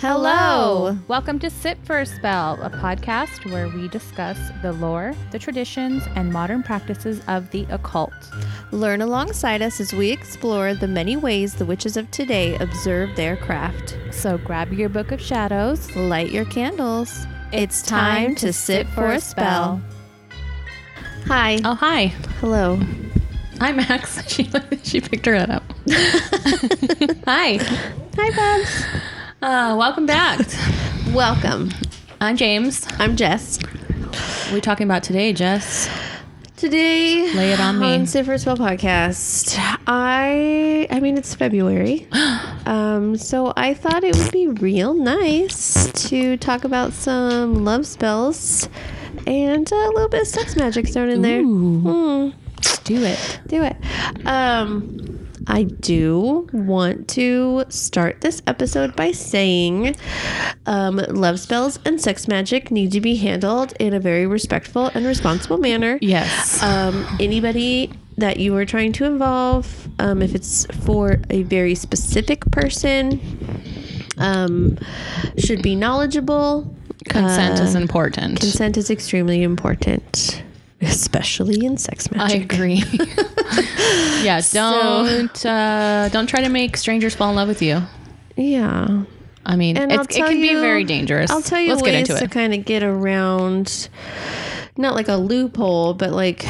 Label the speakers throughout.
Speaker 1: Hello.
Speaker 2: Welcome to Sit for a Spell, a podcast where we discuss the lore, the traditions, and modern practices of the occult.
Speaker 1: Learn alongside us as we explore the many ways the witches of today observe their craft.
Speaker 2: So grab your book of shadows.
Speaker 1: Light your candles. It's time to sit for a spell. Hi.
Speaker 2: Oh, hi.
Speaker 1: Hello.
Speaker 2: Hi, Max. She, she picked her head up. hi.
Speaker 1: Hi, Babs.
Speaker 2: Uh, welcome back.
Speaker 1: Welcome.
Speaker 2: I'm James.
Speaker 1: I'm Jess.
Speaker 2: What are we talking about today, Jess?
Speaker 1: Today,
Speaker 2: Lay it on me.
Speaker 1: on Sit a Spell podcast, I, I mean, it's February, um, so I thought it would be real nice to talk about some love spells and a little bit of sex magic thrown in there.
Speaker 2: Ooh.
Speaker 1: Hmm.
Speaker 2: Do it.
Speaker 1: do it. Um, I do want to start this episode by saying um, love spells and sex magic need to be handled in a very respectful and responsible manner.
Speaker 2: Yes.
Speaker 1: Um, anybody that you are trying to involve, um, if it's for a very specific person, um, should be knowledgeable.
Speaker 2: Consent
Speaker 1: Uh,
Speaker 2: is important.
Speaker 1: Consent is extremely important, especially in sex magic.
Speaker 2: I agree. yeah, don't uh, don't try to make strangers fall in love with you.
Speaker 1: Yeah.
Speaker 2: I mean, it's, it can be very dangerous.
Speaker 1: I'll tell you
Speaker 2: Let's
Speaker 1: ways to kind of get around, not like a loophole, but like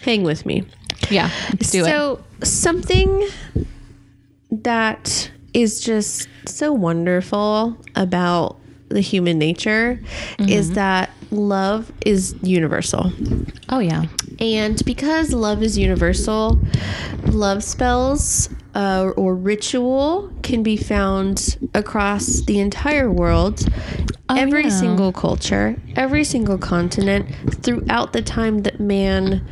Speaker 1: hang with me.
Speaker 2: Yeah, do it.
Speaker 1: so something that is just so wonderful about the human nature is
Speaker 2: Mm-hmm.
Speaker 1: that love is universal.
Speaker 2: Oh yeah,
Speaker 1: And because love is universal, love spells uh, or ritual can be found across the entire world, every
Speaker 2: yeah.
Speaker 1: single culture, every single continent, throughout the time that man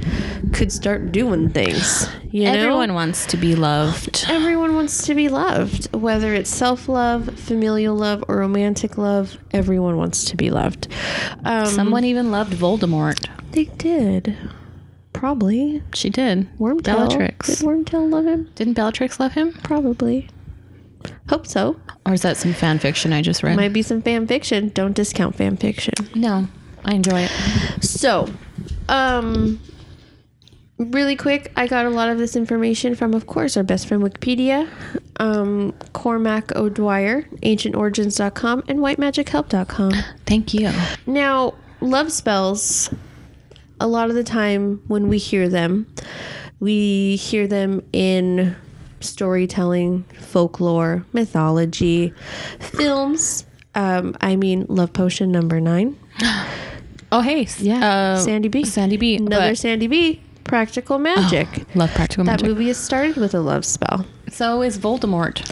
Speaker 1: could start doing things. You know?
Speaker 2: everyone wants to be loved.
Speaker 1: Everyone wants to be loved, whether it's self love, familial love, or romantic love. Everyone wants to be loved. Um,
Speaker 2: Someone even loved Voldemort.
Speaker 1: they did. Probably.
Speaker 2: She did.
Speaker 1: Wormtail.
Speaker 2: Bellatrix.
Speaker 1: Did Wormtail love him?
Speaker 2: Didn't Bellatrix love him?
Speaker 1: Probably. Hope so.
Speaker 2: Or is that some fan fiction I just read?
Speaker 1: Might be some fan fiction. Don't discount fan fiction.
Speaker 2: no, I enjoy it.
Speaker 1: So, um, really quick, I got a lot of this information from, of course, our best friend Wikipedia, um, Cormac O'Dwyer, AncientOrigins.com, and WhiteMagicHelp.com.
Speaker 2: Thank you.
Speaker 1: Now, love spells, a lot of the time when we hear them, we hear them in storytelling, folklore, mythology, films. Um, I mean, Love Potion number nine.
Speaker 2: Oh hey,
Speaker 1: Yeah,
Speaker 2: uh,
Speaker 1: Sandy B.
Speaker 2: Sandy B.
Speaker 1: Another
Speaker 2: but-
Speaker 1: Sandy B. Practical magic.
Speaker 2: love practical Magic.
Speaker 1: that movie is started with a love spell.
Speaker 2: So is Voldemort.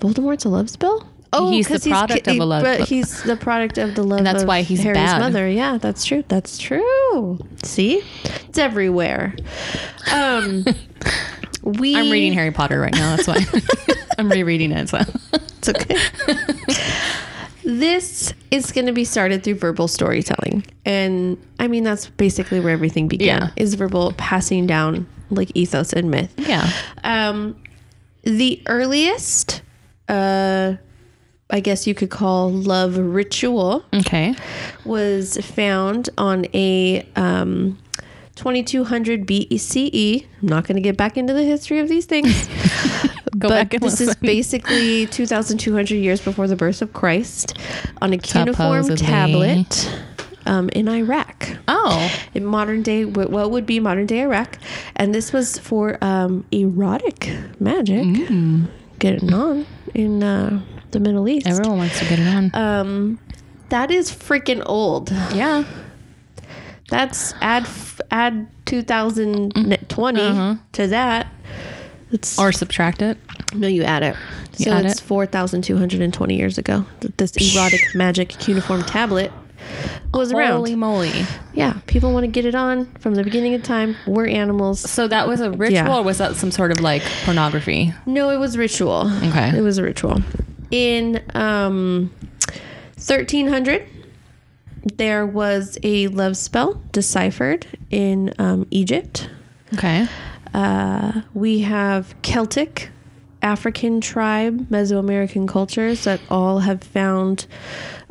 Speaker 1: Voldemort's a love spell. Oh,
Speaker 2: He's the product
Speaker 1: ki-
Speaker 2: of a love-
Speaker 1: But he's the product of the love.
Speaker 2: that's
Speaker 1: of
Speaker 2: why he's
Speaker 1: Harry's
Speaker 2: bad.
Speaker 1: mother. Yeah, that's true. That's true. See, it's everywhere. Um, we.
Speaker 2: I'm reading Harry Potter right now. That's why I'm rereading it. So
Speaker 1: It's okay. this is going to be started through verbal storytelling, and I mean that's basically where everything began.
Speaker 2: Yeah.
Speaker 1: Is verbal passing down like ethos and myth.
Speaker 2: yeah.
Speaker 1: Um, the earliest, uh, I guess you could call love ritual,
Speaker 2: Okay.
Speaker 1: was found on a um, 2200 BCE. I'm not going to get back into the history of these things,
Speaker 2: Go
Speaker 1: but this is basically 2,200 years before the birth of Christ on a cuneiform
Speaker 2: Supposedly.
Speaker 1: tablet um, in Iraq
Speaker 2: Oh.
Speaker 1: in modern day wh- what would be modern day Iraq, and this was for um, erotic magic.
Speaker 2: Mm.
Speaker 1: Getting on in uh, the Middle East.
Speaker 2: Everyone wants to get it on.
Speaker 1: Um, that is freaking old.
Speaker 2: yeah.
Speaker 1: That's add f- add 2020
Speaker 2: Uh-huh.
Speaker 1: to that. It's
Speaker 2: Or subtract it.
Speaker 1: no, you add it.
Speaker 2: You
Speaker 1: So
Speaker 2: add
Speaker 1: it's
Speaker 2: it?
Speaker 1: 4,220 years ago that this erotic magic cuneiform tablet was around.
Speaker 2: Holy moly.
Speaker 1: Yeah, people want to get it on from the beginning of time. We're animals.
Speaker 2: So that was a ritual
Speaker 1: Yeah.
Speaker 2: or was that some sort of like pornography?
Speaker 1: No, it was ritual.
Speaker 2: Okay.
Speaker 1: It was a ritual. In um, 1300, there was a love spell deciphered in um, Egypt.
Speaker 2: Okay.
Speaker 1: Uh, we have Celtic African tribe, Mesoamerican cultures that all have found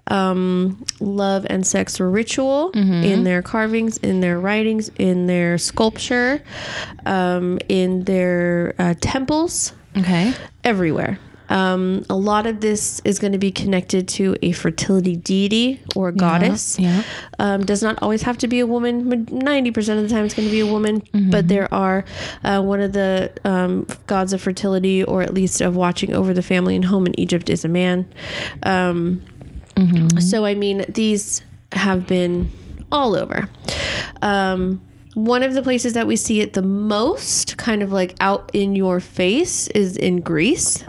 Speaker 1: um, love and sex ritual in their carvings, in their writings, in their sculpture, um, in their uh, temples,
Speaker 2: Okay.
Speaker 1: everywhere. Um, a lot of this is going to be connected to a fertility deity or goddess.
Speaker 2: Yeah.
Speaker 1: Um, does not always have to be a woman. Ninety percent of the time, it's going to be a woman. But there are uh, one of the um, gods of fertility, or at least of watching over the family and home in Egypt, is a man. Um, So I mean, these have been all over. Um, one of the places that we see it the most, kind of like out in your face, is in Greece.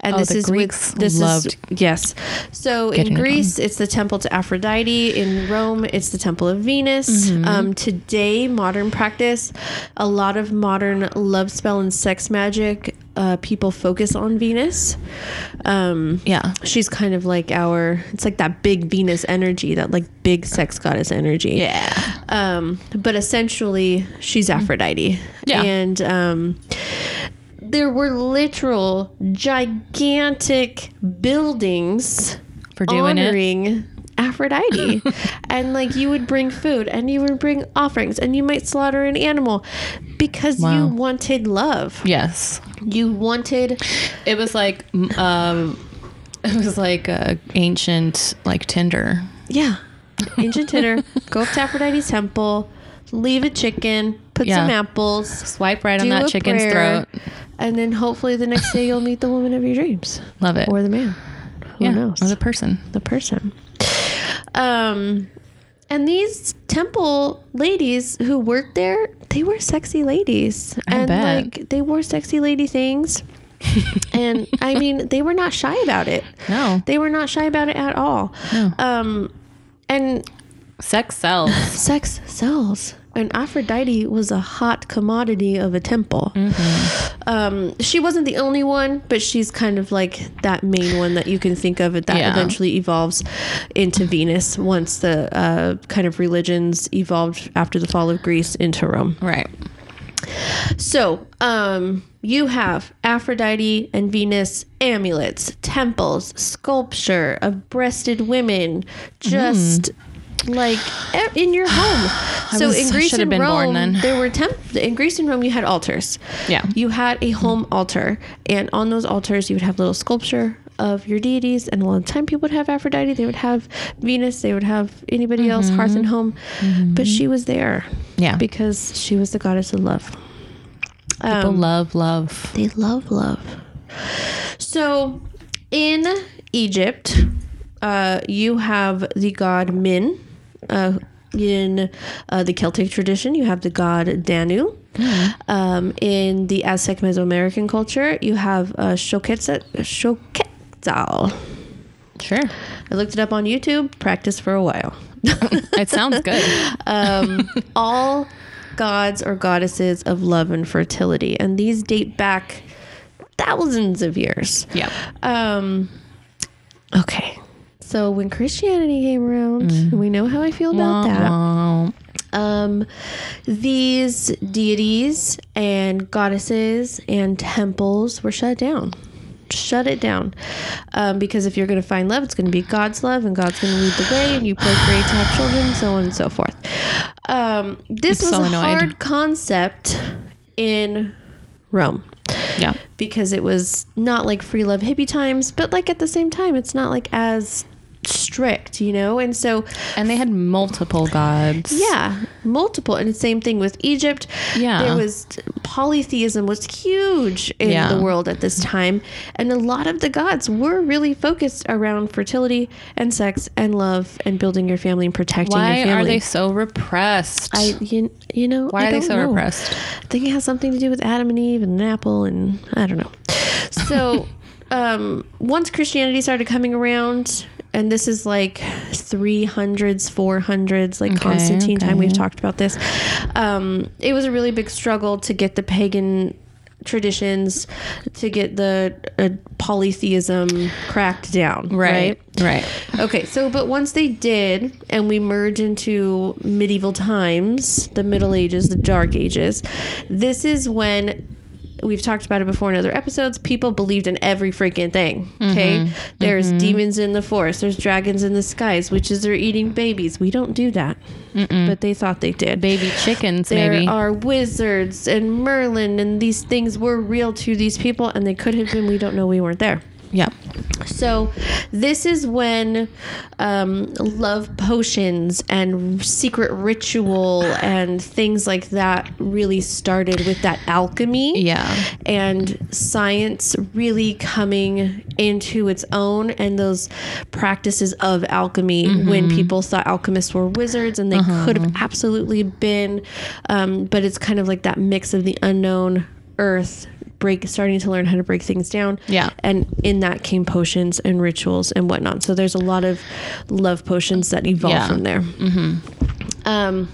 Speaker 1: And
Speaker 2: Oh,
Speaker 1: this is
Speaker 2: Greeks
Speaker 1: with this
Speaker 2: loved
Speaker 1: is yes. So in
Speaker 2: it
Speaker 1: Greece, it's the temple to Aphrodite. In Rome, it's the temple of Venus.
Speaker 2: Mm-hmm.
Speaker 1: Um, today, modern practice, a lot of modern love spell and sex magic. Uh, people focus on Venus. Um,
Speaker 2: Yeah.
Speaker 1: she's kind of like our it's like that big venus energy that like big sex goddess energy
Speaker 2: Yeah.
Speaker 1: um but essentially she's aphrodite
Speaker 2: Yeah.
Speaker 1: and um there were literal gigantic buildings
Speaker 2: For doing it.
Speaker 1: Aphrodite. and like you would bring food and you would bring offerings and you might slaughter an animal because
Speaker 2: Wow.
Speaker 1: you wanted love.
Speaker 2: Yes.
Speaker 1: You wanted
Speaker 2: It was like um it was like uh, ancient like Tinder.
Speaker 1: Yeah. Ancient Tinder. Go up to Aphrodite's temple, leave a chicken, put
Speaker 2: Yeah.
Speaker 1: some apples,
Speaker 2: Swipe right on that chicken's
Speaker 1: prayer,
Speaker 2: throat.
Speaker 1: and then hopefully the next day you'll meet the woman of your dreams.
Speaker 2: Love it.
Speaker 1: Or the man. Who
Speaker 2: yeah.
Speaker 1: knows?
Speaker 2: Or the person.
Speaker 1: the person. Um and these temple ladies who worked there, they were sexy ladies.
Speaker 2: I
Speaker 1: and
Speaker 2: bet.
Speaker 1: like they wore sexy lady things. and I mean, they were not shy about it.
Speaker 2: No.
Speaker 1: They were not shy about it at all.
Speaker 2: No.
Speaker 1: Um and
Speaker 2: Sex sells.
Speaker 1: sex sells. And Aphrodite was a hot commodity of a temple.
Speaker 2: Mm-hmm.
Speaker 1: Um, she wasn't the only one, but she's kind of like that main one that you can think of that
Speaker 2: Yeah.
Speaker 1: eventually evolves into Venus once the uh, kind of religions evolved after the fall of Greece into Rome.
Speaker 2: right.
Speaker 1: So, um, you have Aphrodite and Venus amulets, temples, sculpture of breasted women, just like in your home. so
Speaker 2: was-
Speaker 1: in Greece and
Speaker 2: been born
Speaker 1: Rome,
Speaker 2: then.
Speaker 1: there were temp- in Greece and Rome you had altars.
Speaker 2: Yeah.
Speaker 1: You had a home altar, and on those altars you would have little sculpture of your deities. And a lot of time people would have Aphrodite, they would have Venus, they would have anybody else, hearth and home, but she was there
Speaker 2: Yeah.
Speaker 1: because she was the goddess of love.
Speaker 2: People
Speaker 1: Um,
Speaker 2: love love.
Speaker 1: they love love. So, in Egypt, uh, you have the god Min. Uh, in uh, the Celtic tradition, you have the god Danu. Um, in the Aztec Mesoamerican culture, you have uh, Xochitl- Xochitl.
Speaker 2: Sure.
Speaker 1: I looked it up on YouTube, practiced for a while.
Speaker 2: It sounds good.
Speaker 1: um, all gods or goddesses of love and fertility, and these date back thousands of years.
Speaker 2: yeah.
Speaker 1: Um, okay, so when Christianity came around, we know how I feel about that.
Speaker 2: Wow.
Speaker 1: Um, these deities and goddesses and temples were shut down. Shut it down. Um, because if you're going to find love, it's going to be God's love, and God's going to lead the way, and you procreate to have children, so on and so forth. Um, this
Speaker 2: I'm
Speaker 1: was
Speaker 2: so
Speaker 1: a
Speaker 2: annoyed.
Speaker 1: hard concept in Rome
Speaker 2: Yeah.
Speaker 1: because it was not like free love hippie times, but like at the same time, it's not like as strict, you know? And so,
Speaker 2: And they had multiple gods.
Speaker 1: yeah, multiple. And the same thing with Egypt.
Speaker 2: Yeah.
Speaker 1: There was polytheism was huge in
Speaker 2: Yeah.
Speaker 1: the world at this time. And a lot of the gods were really focused around fertility and sex and love and building your family and protecting
Speaker 2: Why
Speaker 1: your family.
Speaker 2: are they so repressed?
Speaker 1: I, you, you know,
Speaker 2: Why
Speaker 1: I
Speaker 2: are they so
Speaker 1: know.
Speaker 2: repressed?
Speaker 1: I think it has something to do with Adam and Eve and an apple, and I don't know. So, um, once Christianity started coming around, and this is like 300s, 400s, like
Speaker 2: Okay,
Speaker 1: Constantine time, we've talked about this. Um, it was a really big struggle to get the pagan traditions to get the uh, polytheism cracked down
Speaker 2: Right. Right.
Speaker 1: Okay, so but once they did, and we merge into medieval times, the Middle Ages, the Dark Ages, this is when we've talked about it before in other episodes. People believed in every freaking thing. Okay, mm-hmm. there's mm-hmm. demons in the forest, there's dragons in the skies, witches are eating babies. We don't do that, but they thought they did.
Speaker 2: Baby chickens,
Speaker 1: there
Speaker 2: maybe.
Speaker 1: are wizards and Merlin, and these things were real to these people, and they could have been. We don't know. We weren't there.
Speaker 2: Yeah.
Speaker 1: So, this is when um, love potions and secret ritual and things like that really started with that alchemy.
Speaker 2: Yeah.
Speaker 1: And science really coming into its own, and those practices of alchemy when people thought alchemists were wizards, and they could have absolutely been. Um, but it's kind of like that mix of the unknown earth. Break, starting to learn how to break things down.
Speaker 2: Yeah.
Speaker 1: And in that came potions and rituals and whatnot. So there's a lot of love potions that evolve
Speaker 2: Yeah.
Speaker 1: from there. Mm-hmm. Um,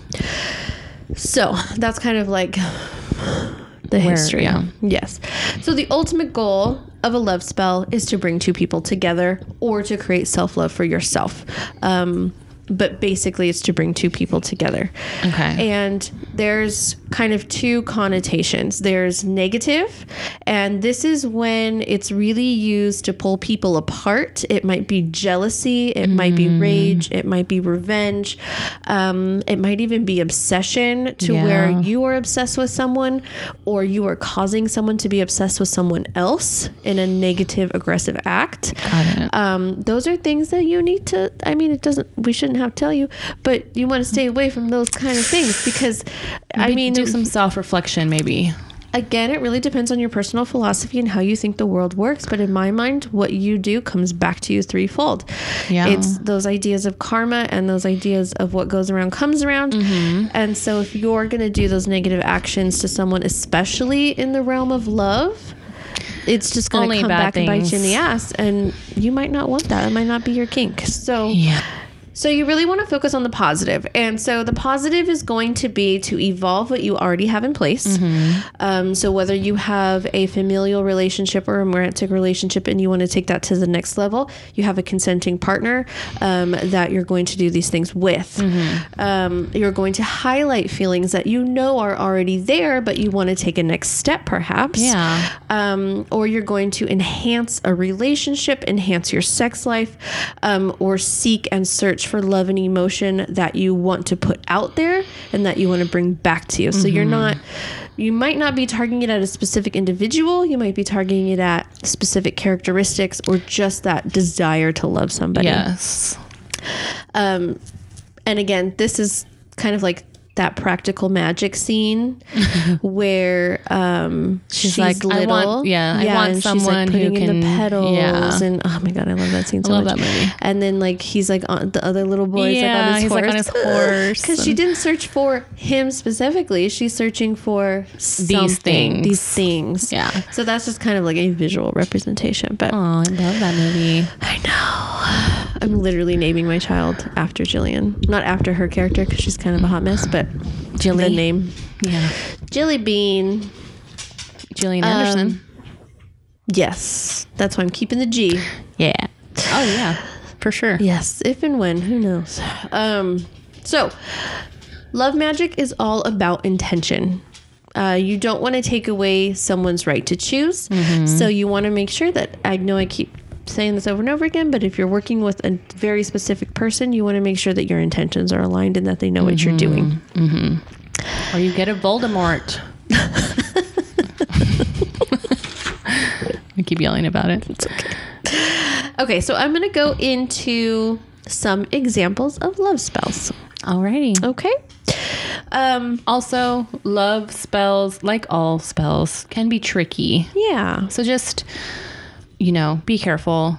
Speaker 1: so that's kind of like the history.
Speaker 2: yeah.
Speaker 1: Yes. So the ultimate goal of a love spell is to bring two people together or to create self love for yourself. Um, but basically, it's to bring two people together.
Speaker 2: Okay.
Speaker 1: And there's kind of two connotations there's negative, and this is when it's really used to pull people apart. It might be jealousy, it might be rage, it might be revenge, um, it might even be obsession to where you are obsessed with someone or you are causing someone to be obsessed with someone else in a negative, aggressive act.
Speaker 2: Got it.
Speaker 1: Um, those are things that you need to. I mean, it doesn't. We shouldn't have to tell you, but you want to stay away from those kind of things because, I mean,
Speaker 2: do some self reflection, maybe.
Speaker 1: again, it really depends on your personal philosophy and how you think the world works. But in my mind, what you do comes back to you threefold.
Speaker 2: Yeah.
Speaker 1: It's those ideas of karma and those ideas of what goes around comes around.
Speaker 2: Mm-hmm.
Speaker 1: And so, if you're going to do those negative actions to someone, especially in the realm of love, it's just going to come back and bite you in the ass, and you might not want that. It might not be your kink. So,
Speaker 2: Yeah.
Speaker 1: So you really want to focus on the positive. And so the positive is going to be to evolve what you already have in place. Um, so whether you have a familial relationship or a romantic relationship and you want to take that to the next level, you have a consenting partner um, that you're going to do these things with. Um, you're going to highlight feelings that you know are already there, but you want to take a next step perhaps
Speaker 2: Yeah.
Speaker 1: um, or you're going to enhance a relationship, enhance your sex life, um, or seek and search for love and emotion that you want to put out there and that you want to bring back to you. So you're not, you might not be targeting it at a specific individual, you might be targeting it at specific characteristics or just that desire to love somebody.
Speaker 2: Yes.
Speaker 1: Um, and again, this is kind of like that practical magic scene where um, she's,
Speaker 2: like,
Speaker 1: little.
Speaker 2: I want- yeah, I want someone who
Speaker 1: putting in the
Speaker 2: can-
Speaker 1: petals
Speaker 2: yeah.
Speaker 1: and oh my god, I love that scene so
Speaker 2: love
Speaker 1: much.
Speaker 2: that movie.
Speaker 1: And then like he's like on the other little boy's
Speaker 2: Yeah,
Speaker 1: like on his
Speaker 2: he's,
Speaker 1: horse.
Speaker 2: like, on his horse
Speaker 1: because she didn't search for him specifically. She's searching for these
Speaker 2: things.
Speaker 1: These things.
Speaker 2: Yeah.
Speaker 1: So that's just kind of like a visual representation, but
Speaker 2: Oh, I love that movie.
Speaker 1: I know. I'm literally naming my child after Gillian. Not after her character because she's kind of a hot mess, but
Speaker 2: Jilly.
Speaker 1: the name.
Speaker 2: Yeah.
Speaker 1: Jilly Bean.
Speaker 2: Anderson.
Speaker 1: Um, Yes. That's why I'm keeping the G.
Speaker 2: yeah. Oh yeah. For sure.
Speaker 1: Yes. If and when. Who knows? Um, so, love magic is all about intention. Uh, you don't want to take away someone's right to choose. So, you want to make sure that I know I keep saying this over and over again, but if you're working with a very specific person, you want to make sure that your intentions are aligned and that they know what you're doing.
Speaker 2: Or you get a Voldemort. I keep yelling about it. It's okay.
Speaker 1: Okay, so I'm going to go into some examples of love spells.
Speaker 2: Alrighty.
Speaker 1: Okay. Um,
Speaker 2: Also, love spells, like all spells, can be tricky.
Speaker 1: yeah.
Speaker 2: So just, you know, be careful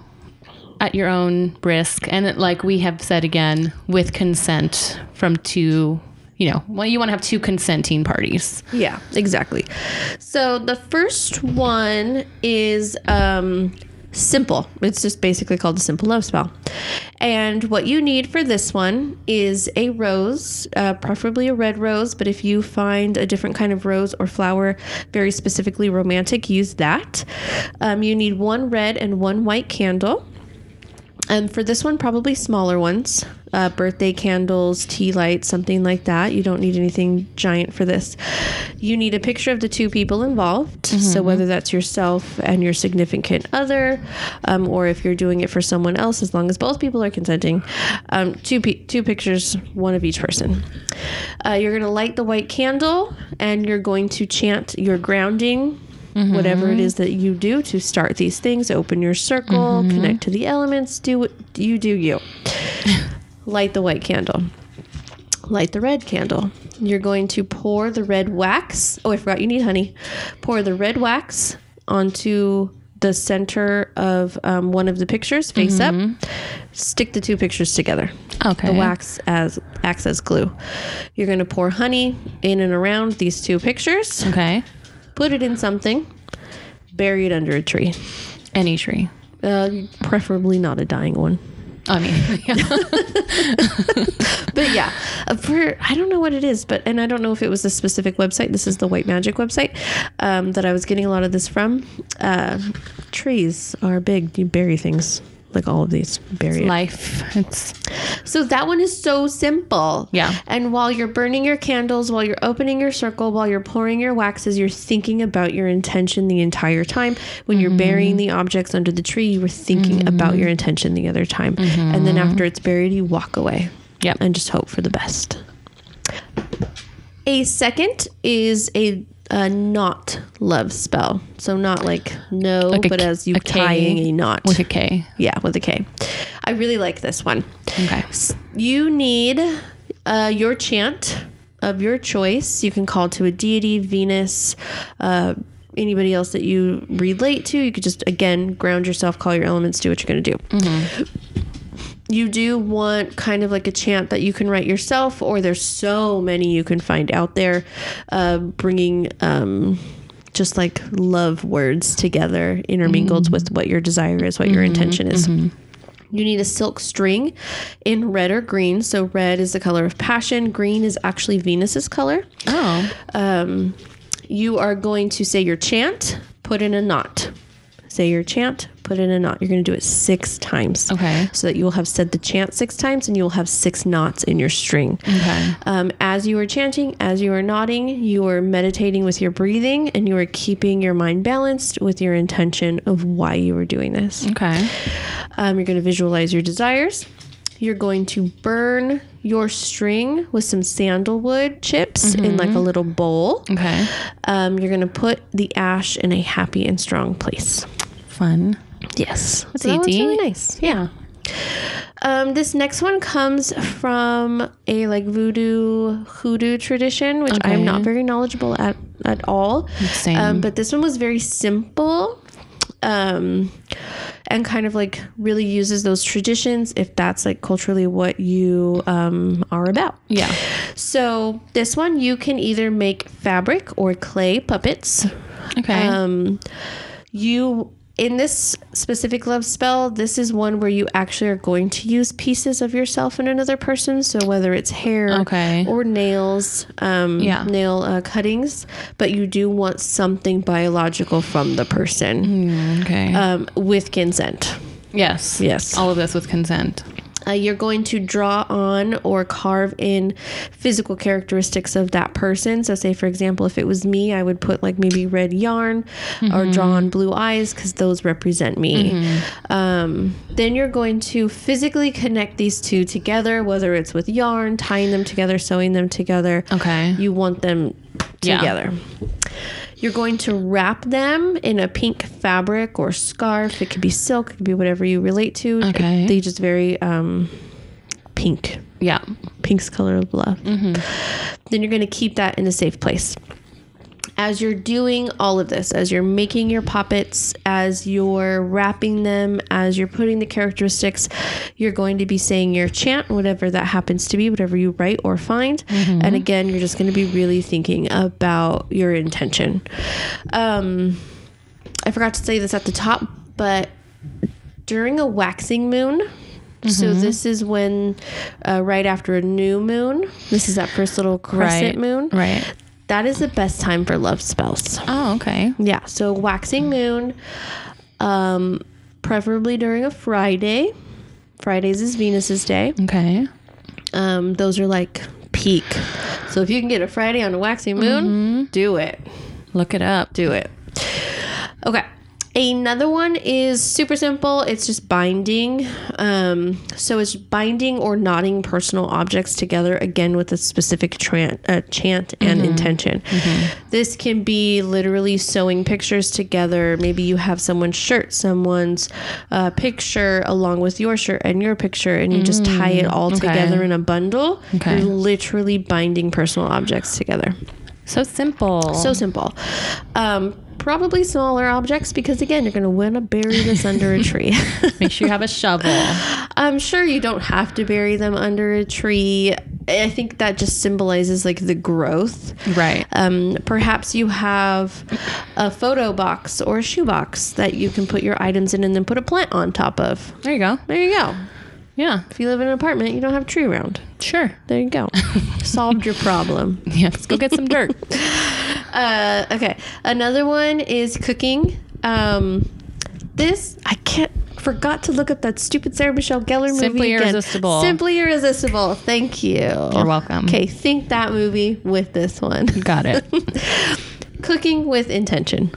Speaker 2: at your own risk. And like we have said again, with consent from two, you know, well, you want to have two consenting parties.
Speaker 1: Yeah, exactly. So the first one is um, simple. It's just basically called a simple love spell. And what you need for this one is a rose, uh, preferably a red rose. But if you find a different kind of rose or flower, very specifically romantic, use that. Um, you need one red and one white candle. And for this one, probably smaller ones, uh, birthday candles, tea lights, something like that. You don't need anything giant for this. You need a picture of the two people involved. So whether that's yourself and your significant other, um, or if you're doing it for someone else, as long as both people are consenting, um, two pe- two pictures, one of each person. Uh, you're gonna light the white candle, and you're going to chant your grounding Mm-hmm. whatever it is that you do to start these things open your circle mm-hmm. connect to the elements do what you do you. Light the white candle. Light the red candle. You're going to pour the red wax. Oh i forgot you need honey. Pour the red wax onto the center of um, one of the pictures face up. Mm-hmm. Stick the two pictures together.
Speaker 2: Okay.
Speaker 1: the wax as acts as glue. You're going to pour honey in and around these two pictures.
Speaker 2: Okay.
Speaker 1: Put it in something, bury it under a tree.
Speaker 2: Any tree.
Speaker 1: Uh, preferably not a dying one.
Speaker 2: I mean, yeah.
Speaker 1: But yeah, uh, for I don't know what it is, but and I don't know if it was a specific website. This is the White Magic website um, that I was getting a lot of this from. Uh, trees are big. You bury things like all of these. Bury it.
Speaker 2: life. It's
Speaker 1: So that one is so simple.
Speaker 2: Yeah.
Speaker 1: And while you're burning your candles, while you're opening your circle, while you're pouring your waxes, you're thinking about your intention the entire time. When you're mm-hmm. burying the objects under the tree, you were thinking mm-hmm. about your intention the other time. Mm-hmm. And then after it's buried, you walk away.
Speaker 2: Yep.
Speaker 1: And just hope for the best. A second is a, a knot love spell. So not like no,
Speaker 2: Like
Speaker 1: but
Speaker 2: K-
Speaker 1: as you
Speaker 2: a K
Speaker 1: tying a knot.
Speaker 2: with a K.
Speaker 1: yeah, with a K. I really like this one.
Speaker 2: Okay.
Speaker 1: You need uh, your chant of your choice. You can call to a deity, Venus, uh, anybody else that you relate to. You could just, again, ground yourself, call your elements, do what you're going to do. You do want kind of like a chant that you can write yourself, or there's so many you can find out there, uh, bringing um, just like love words together, intermingled with what your desire is, what your intention is. You need a silk string in red or green. So red is the color of passion. Green is actually Venus's color.
Speaker 2: Oh.
Speaker 1: Um, you are going to say your chant, put in a knot. Say your chant, put in a knot. You're going to do it six times.
Speaker 2: Okay.
Speaker 1: So that you will have said the chant six times and you will have six knots in your string.
Speaker 2: Okay.
Speaker 1: Um, as you are chanting, as you are nodding, you are meditating with your breathing and you are keeping your mind balanced with your intention of why you are doing this.
Speaker 2: Okay.
Speaker 1: Um, you're going to visualize your desires. You're going to burn your string with some sandalwood chips in like a little bowl.
Speaker 2: Okay.
Speaker 1: Um, you're going to put the ash in a happy and strong place.
Speaker 2: Fun.
Speaker 1: Yes. So that one's really nice.
Speaker 2: Yeah.
Speaker 1: Um, this next one comes from a like voodoo hoodoo tradition, which I'm not very knowledgeable at at all.
Speaker 2: Same.
Speaker 1: Um, but this one was very simple, um, and kind of like really uses those traditions if that's like culturally what you um, are about.
Speaker 2: Yeah.
Speaker 1: So this one you can either make fabric or clay puppets.
Speaker 2: Okay.
Speaker 1: Um, you in this specific love spell, this is one where you actually are going to use pieces of yourself in another person. So whether it's hair
Speaker 2: Okay.
Speaker 1: or nails, um,
Speaker 2: Yeah.
Speaker 1: nail uh, cuttings, but you do want something biological from the person
Speaker 2: okay.
Speaker 1: um, with consent.
Speaker 2: yes.
Speaker 1: yes.
Speaker 2: All of this with consent.
Speaker 1: Uh, you're going to draw on or carve in physical characteristics of that person. So, say for example, if it was me, I would put like maybe red yarn or draw on blue eyes because those represent me. Um, then you're going to physically connect these two together, whether it's with yarn, tying them together, sewing them together.
Speaker 2: Okay.
Speaker 1: You want them
Speaker 2: Yeah.
Speaker 1: You're going to wrap them in a pink fabric or scarf. It could be silk, it could be whatever you relate to.
Speaker 2: Okay.
Speaker 1: They just very um, pink.
Speaker 2: Yeah.
Speaker 1: Pink's color of love. Then you're going to keep that in a safe place. As you're doing all of this, as you're making your puppets, as you're wrapping them, as you're putting the characteristics, you're going to be saying your chant, whatever that happens to be, whatever you write or find. And again, you're just going to be really thinking about your intention. Um, I forgot to say this at the top, but during a waxing moon, so this is when, uh, right after a new moon, this is that first little crescent
Speaker 2: Right.
Speaker 1: moon.
Speaker 2: Right.
Speaker 1: That is the best time for love spells.
Speaker 2: Oh, okay.
Speaker 1: Yeah, so waxing moon, um, preferably during a Friday. Fridays is Venus's day.
Speaker 2: Okay.
Speaker 1: Um, those are like peak. So if you can get a Friday on a waxing moon, do it.
Speaker 2: Look it up.
Speaker 1: Do it. Okay. Another one is super simple. It's just binding. Um, so it's binding or knotting personal objects together again with a specific tran- uh, chant and intention. This can be literally sewing pictures together. Maybe you have someone's shirt, someone's uh, picture along with your shirt and your picture, and you just tie it all
Speaker 2: okay.
Speaker 1: together in a bundle.
Speaker 2: Okay.
Speaker 1: You're literally binding personal objects together.
Speaker 2: So simple.
Speaker 1: So simple. Um, probably smaller objects because again, you're going to want to bury this under a tree.
Speaker 2: make sure you have a shovel.
Speaker 1: I'm sure you don't have to bury them under a tree. I think that just symbolizes like the growth.
Speaker 2: Right.
Speaker 1: Um, perhaps you have a photo box or a shoe box that you can put your items in and then put a plant on top of.
Speaker 2: There you go.
Speaker 1: There you go.
Speaker 2: Yeah.
Speaker 1: If you live in an apartment, you don't have a tree around.
Speaker 2: Sure.
Speaker 1: There you go. Solved your problem.
Speaker 2: Yeah. Let's go get some dirt.
Speaker 1: Uh, okay. Another one is cooking. Um, this I can't forgot to look up that stupid Sarah Michelle Gellar movie
Speaker 2: Simply
Speaker 1: again.
Speaker 2: Irresistible.
Speaker 1: Simply irresistible. Thank you.
Speaker 2: You're welcome.
Speaker 1: Okay, think that movie with this one.
Speaker 2: Got it.
Speaker 1: Cooking with intention.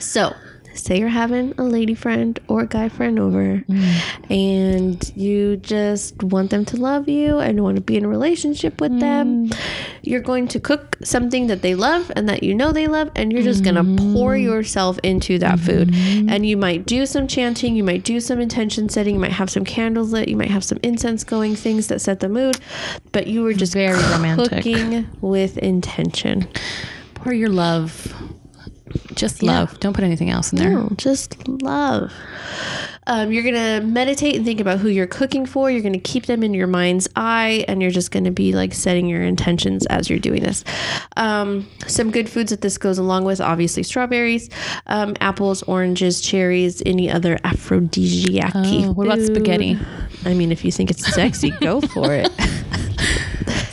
Speaker 1: So, say you're having a lady friend or a guy friend over mm. and you just want them to love you and want to be in a relationship with them. Mm. You're going to cook something that they love and that you know they love, and you're just going to pour mm. yourself into that food. Mm-hmm. And you might do some chanting, you might do some intention setting, you might have some candles lit, you might have some incense going, things that set the mood, but you were just
Speaker 2: Very romantic.
Speaker 1: cooking with intention.
Speaker 2: Pour your love. Just love. Don't put anything else in there.
Speaker 1: No, just love. Um, you're gonna meditate and think about who you're cooking for. You're gonna keep them in your mind's eye, and you're just gonna be like setting your intentions as you're doing this. Um, some good foods that this goes along with, obviously strawberries, um, apples, oranges, cherries, any other aphrodisiac.
Speaker 2: Oh, what about spaghetti?
Speaker 1: I mean, if you think it's sexy, go for it.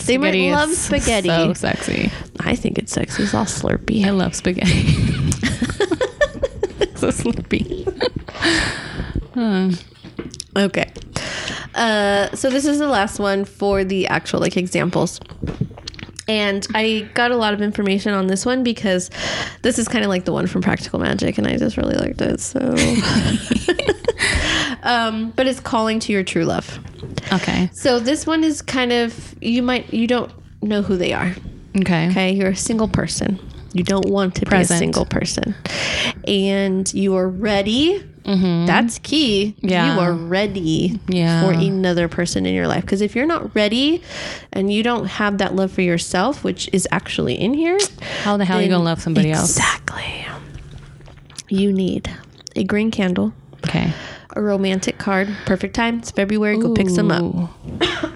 Speaker 1: they might
Speaker 2: Spaghetti
Speaker 1: love
Speaker 2: is
Speaker 1: spaghetti.
Speaker 2: So sexy.
Speaker 1: I think it's sexy. It's all slurpy.
Speaker 2: I love spaghetti. so slurpy.
Speaker 1: Okay. Uh, so this is the last one for the actual like examples. And I got a lot of information on this one because this is kind of like the one from Practical Magic, and I just really liked it. So, um, but it's calling to your true love.
Speaker 2: Okay.
Speaker 1: So this one is kind of you might you don't know who they are.
Speaker 2: Okay.
Speaker 1: Okay, you're a single person. You don't want to
Speaker 2: Present.
Speaker 1: be a single person, and you are ready. That's key.
Speaker 2: Mm-hmm. Yeah.
Speaker 1: you are ready
Speaker 2: Yeah.
Speaker 1: for another person in your life. Because if you're not ready, and you don't have that love for yourself, which is actually in here,
Speaker 2: How the hell are you gonna love somebody else?
Speaker 1: Exactly. You need a green candle,
Speaker 2: Okay.
Speaker 1: A romantic card. Perfect time. It's February. Go pick some up.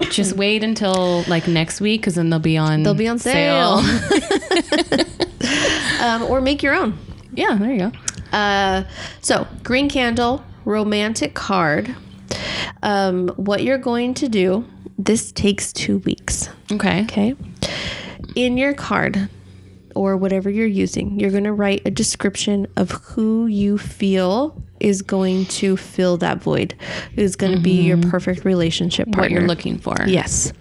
Speaker 2: Just wait until like next week, because then they'll be on.
Speaker 1: They'll be on sale. um, or make your own.
Speaker 2: yeah. There you go.
Speaker 1: Uh, so green candle, romantic card. Um, what you're going to do? This takes two weeks.
Speaker 2: Okay.
Speaker 1: Okay. In your card or whatever you're using, you're going to write a description of who you feel is going to fill that void, is going to be your perfect relationship partner.
Speaker 2: What you're looking for.
Speaker 1: Yes.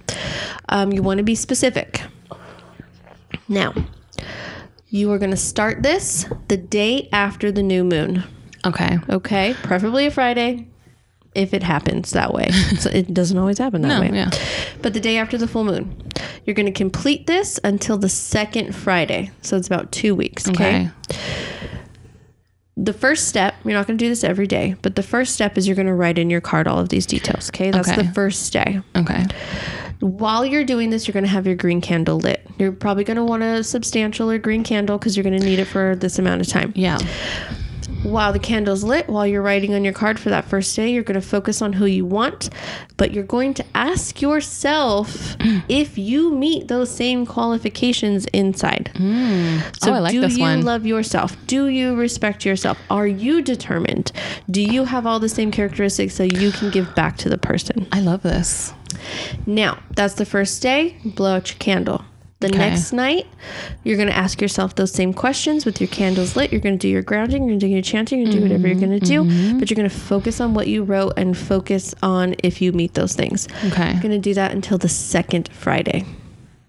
Speaker 1: Um, you want to be specific. Now, you are going to start this the day after the new moon.
Speaker 2: Okay.
Speaker 1: Okay. Preferably a Friday if it happens that way. so it doesn't always happen that
Speaker 2: No,
Speaker 1: way.
Speaker 2: yeah.
Speaker 1: But the day after the full moon. You're going to complete this until the second Friday. So it's about two weeks. Okay.
Speaker 2: Okay.
Speaker 1: The first step, you're not going to do this every day, but the first step is you're going to write in your card all of these details. Okay. That's
Speaker 2: Okay.
Speaker 1: the first day.
Speaker 2: Okay.
Speaker 1: While you're doing this, you're going to have your green candle lit. You're probably going to want a substantial or green candle because you're going to need it for this amount of time.
Speaker 2: Yeah.
Speaker 1: While the candle's lit, while you're writing on your card for that first day, you're going to focus on who you want, but you're going to ask yourself if you meet those same qualifications inside. Hmm. So
Speaker 2: Oh, I like
Speaker 1: do you
Speaker 2: one.
Speaker 1: love yourself? Do you respect yourself? Are you determined? Do you have all the same characteristics so you can give back to the person?
Speaker 2: I love this.
Speaker 1: Now, that's the first day. Blow out your candle. The
Speaker 2: Okay.
Speaker 1: next night, you're going to ask yourself those same questions with your candles lit. You're going to do your grounding, you're going to do your chanting, you're going to do whatever you're going to do,
Speaker 2: Mm-hmm.
Speaker 1: but you're going to focus on what you wrote and focus on if you meet those things.
Speaker 2: Okay.
Speaker 1: You're going to do that until the second Friday,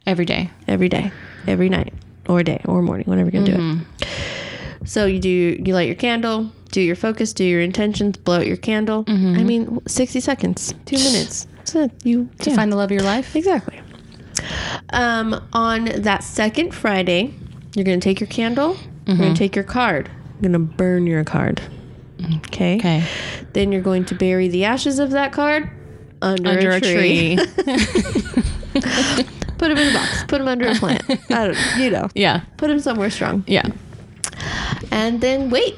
Speaker 2: Every day.
Speaker 1: every day, every night, or day, or morning, whenever you're going to do
Speaker 2: Mm-hmm.
Speaker 1: it. So you do you light your candle, do your focus, do your intentions, blow out your candle.
Speaker 2: Mm-hmm.
Speaker 1: I mean, 60 seconds, 2 minutes. It. You
Speaker 2: To
Speaker 1: yeah.
Speaker 2: find the love of your life.
Speaker 1: Exactly. Um, on that second Friday, you're going to take your candle, you're
Speaker 2: Mm-hmm.
Speaker 1: going to take your card, you're going to burn your card. Okay.
Speaker 2: Okay.
Speaker 1: Then you're going to bury the ashes of that card under,
Speaker 2: Under
Speaker 1: a, tree. Put them in a box. Put them under a plant. I don't, you know,
Speaker 2: yeah.
Speaker 1: put them somewhere strong.
Speaker 2: Yeah.
Speaker 1: And then wait.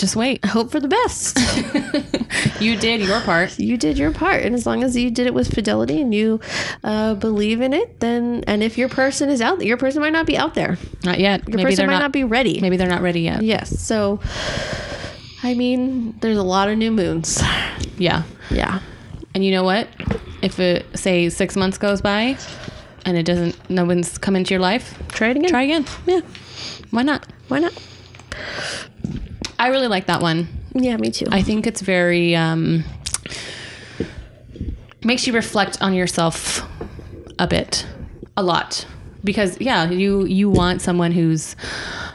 Speaker 2: Just wait.
Speaker 1: Hope for the best.
Speaker 2: You did your part.
Speaker 1: you did your part and as long as you did it with fidelity and you uh, believe in it then and if your person is out there your person might not be out there
Speaker 2: Not yet.
Speaker 1: your
Speaker 2: maybe
Speaker 1: person might
Speaker 2: not,
Speaker 1: not, be ready
Speaker 2: Maybe they're not ready yet.
Speaker 1: yes so i mean there's a lot of new moons
Speaker 2: Yeah.
Speaker 1: yeah
Speaker 2: And you know what? If it say six months goes by and it doesn't, no one's come into your life,
Speaker 1: try it again
Speaker 2: try again.
Speaker 1: yeah
Speaker 2: Why not?
Speaker 1: why not
Speaker 2: I really like that one.
Speaker 1: yeah me too
Speaker 2: I think it's very um, makes you reflect on yourself a bit, a lot, because yeah, you you want someone who's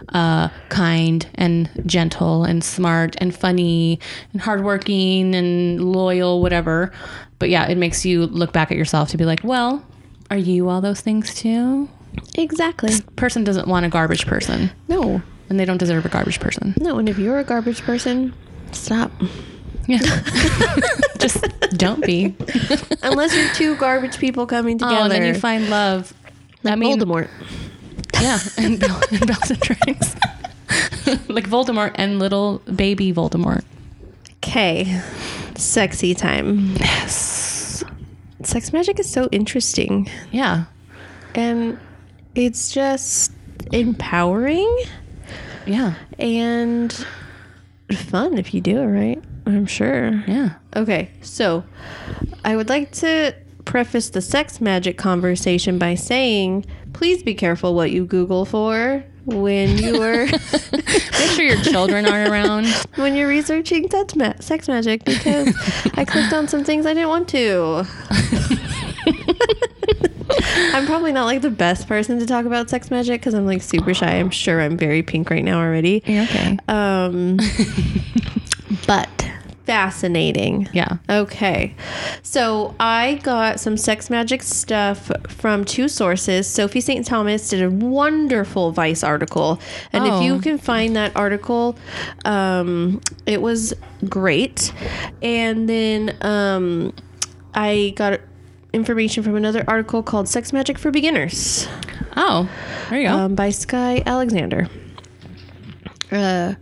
Speaker 2: uh, kind and gentle and smart and funny and hardworking and loyal, whatever. But yeah, it makes you look back at yourself to be like, well, are you all those things too?
Speaker 1: exactly
Speaker 2: Person doesn't want a garbage person,
Speaker 1: no
Speaker 2: and they don't deserve a garbage person.
Speaker 1: no and if you're a garbage person stop
Speaker 2: Yeah, just don't be.
Speaker 1: unless you're two garbage people coming together
Speaker 2: Oh, then you find love. I mean,
Speaker 1: Voldemort
Speaker 2: yeah, and, Bel- and Bellatrix, like Voldemort and little baby Voldemort.
Speaker 1: okay sexy time
Speaker 2: Yes.
Speaker 1: sex magic is so interesting
Speaker 2: Yeah.
Speaker 1: and it's just empowering
Speaker 2: Yeah.
Speaker 1: and fun if you do it right i'm sure
Speaker 2: Yeah.
Speaker 1: okay so i would like to preface the sex magic conversation by saying please be careful what you google for when you are
Speaker 2: Make sure your children aren't around.
Speaker 1: when you're researching sex, ma- sex magic because i clicked on some things i didn't want to I'm probably not like the best person to talk about sex magic because I'm like super shy. I'm sure I'm very pink right now already.
Speaker 2: You're okay.
Speaker 1: Um, but fascinating.
Speaker 2: Yeah.
Speaker 1: Okay. So I got some sex magic stuff from two sources. Sophie St. Thomas did a wonderful Vice article. And
Speaker 2: Oh.
Speaker 1: if you can find that article, um, it was great. And then um, I got information from another article called Sex Magic for Beginners
Speaker 2: Oh, there you go.
Speaker 1: um, by Skye Alexander. Uh,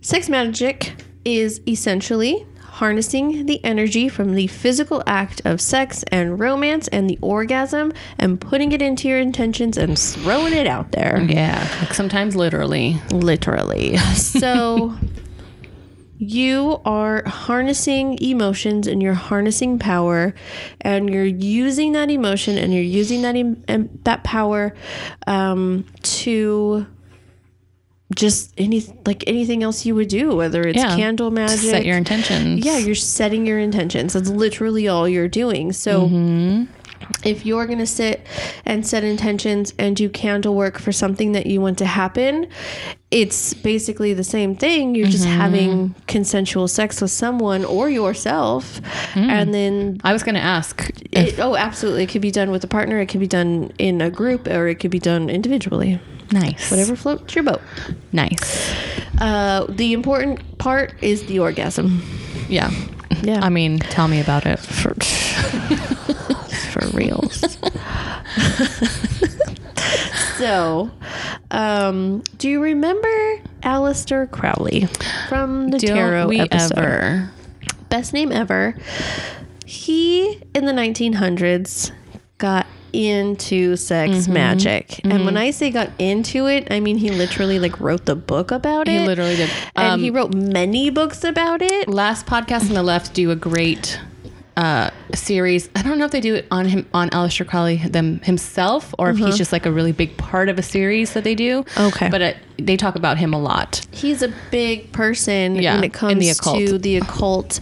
Speaker 1: sex magic is essentially harnessing the energy from the physical act of sex and romance and the orgasm and putting it into your intentions and throwing it out there.
Speaker 2: yeah. Like sometimes literally.
Speaker 1: Literally. So you are harnessing emotions and you're harnessing power and you're using that emotion and you're using that em- em- that power um, to just any like anything else you would do whether it's
Speaker 2: Yeah.
Speaker 1: candle magic
Speaker 2: Set your intentions.
Speaker 1: yeah you're setting your intentions that's literally all you're doing so if you're going to sit and set intentions and do candle work for something that you want to happen it's basically the same thing you're just having consensual sex with someone or yourself and then
Speaker 2: I was going to ask.
Speaker 1: it, oh absolutely it could be done with a partner it could be done in a group or it could be done individually
Speaker 2: Nice.
Speaker 1: whatever floats your boat
Speaker 2: Nice.
Speaker 1: uh, the important part is the orgasm
Speaker 2: Yeah.
Speaker 1: yeah
Speaker 2: I mean, tell me about it.
Speaker 1: for reals. so, um, do you remember Aleister Crowley from the
Speaker 2: Don't
Speaker 1: tarot
Speaker 2: we
Speaker 1: episode?
Speaker 2: ever?
Speaker 1: Best name ever. He in the 1900s got into sex
Speaker 2: Mm-hmm.
Speaker 1: magic, and when I say got into it, I mean he literally like wrote the book about it.
Speaker 2: He literally did.
Speaker 1: and
Speaker 2: Um,
Speaker 1: he wrote many books about it.
Speaker 2: last podcast on the left do a great uh, series. I don't know if they do it on him on Aleister Crowley them himself or if he's just like a really big part of a series that they do.
Speaker 1: Uh-huh. Okay.
Speaker 2: but it, they talk about him a lot.
Speaker 1: He's a big person
Speaker 2: Yeah,
Speaker 1: when it comes
Speaker 2: the occult.
Speaker 1: to the occult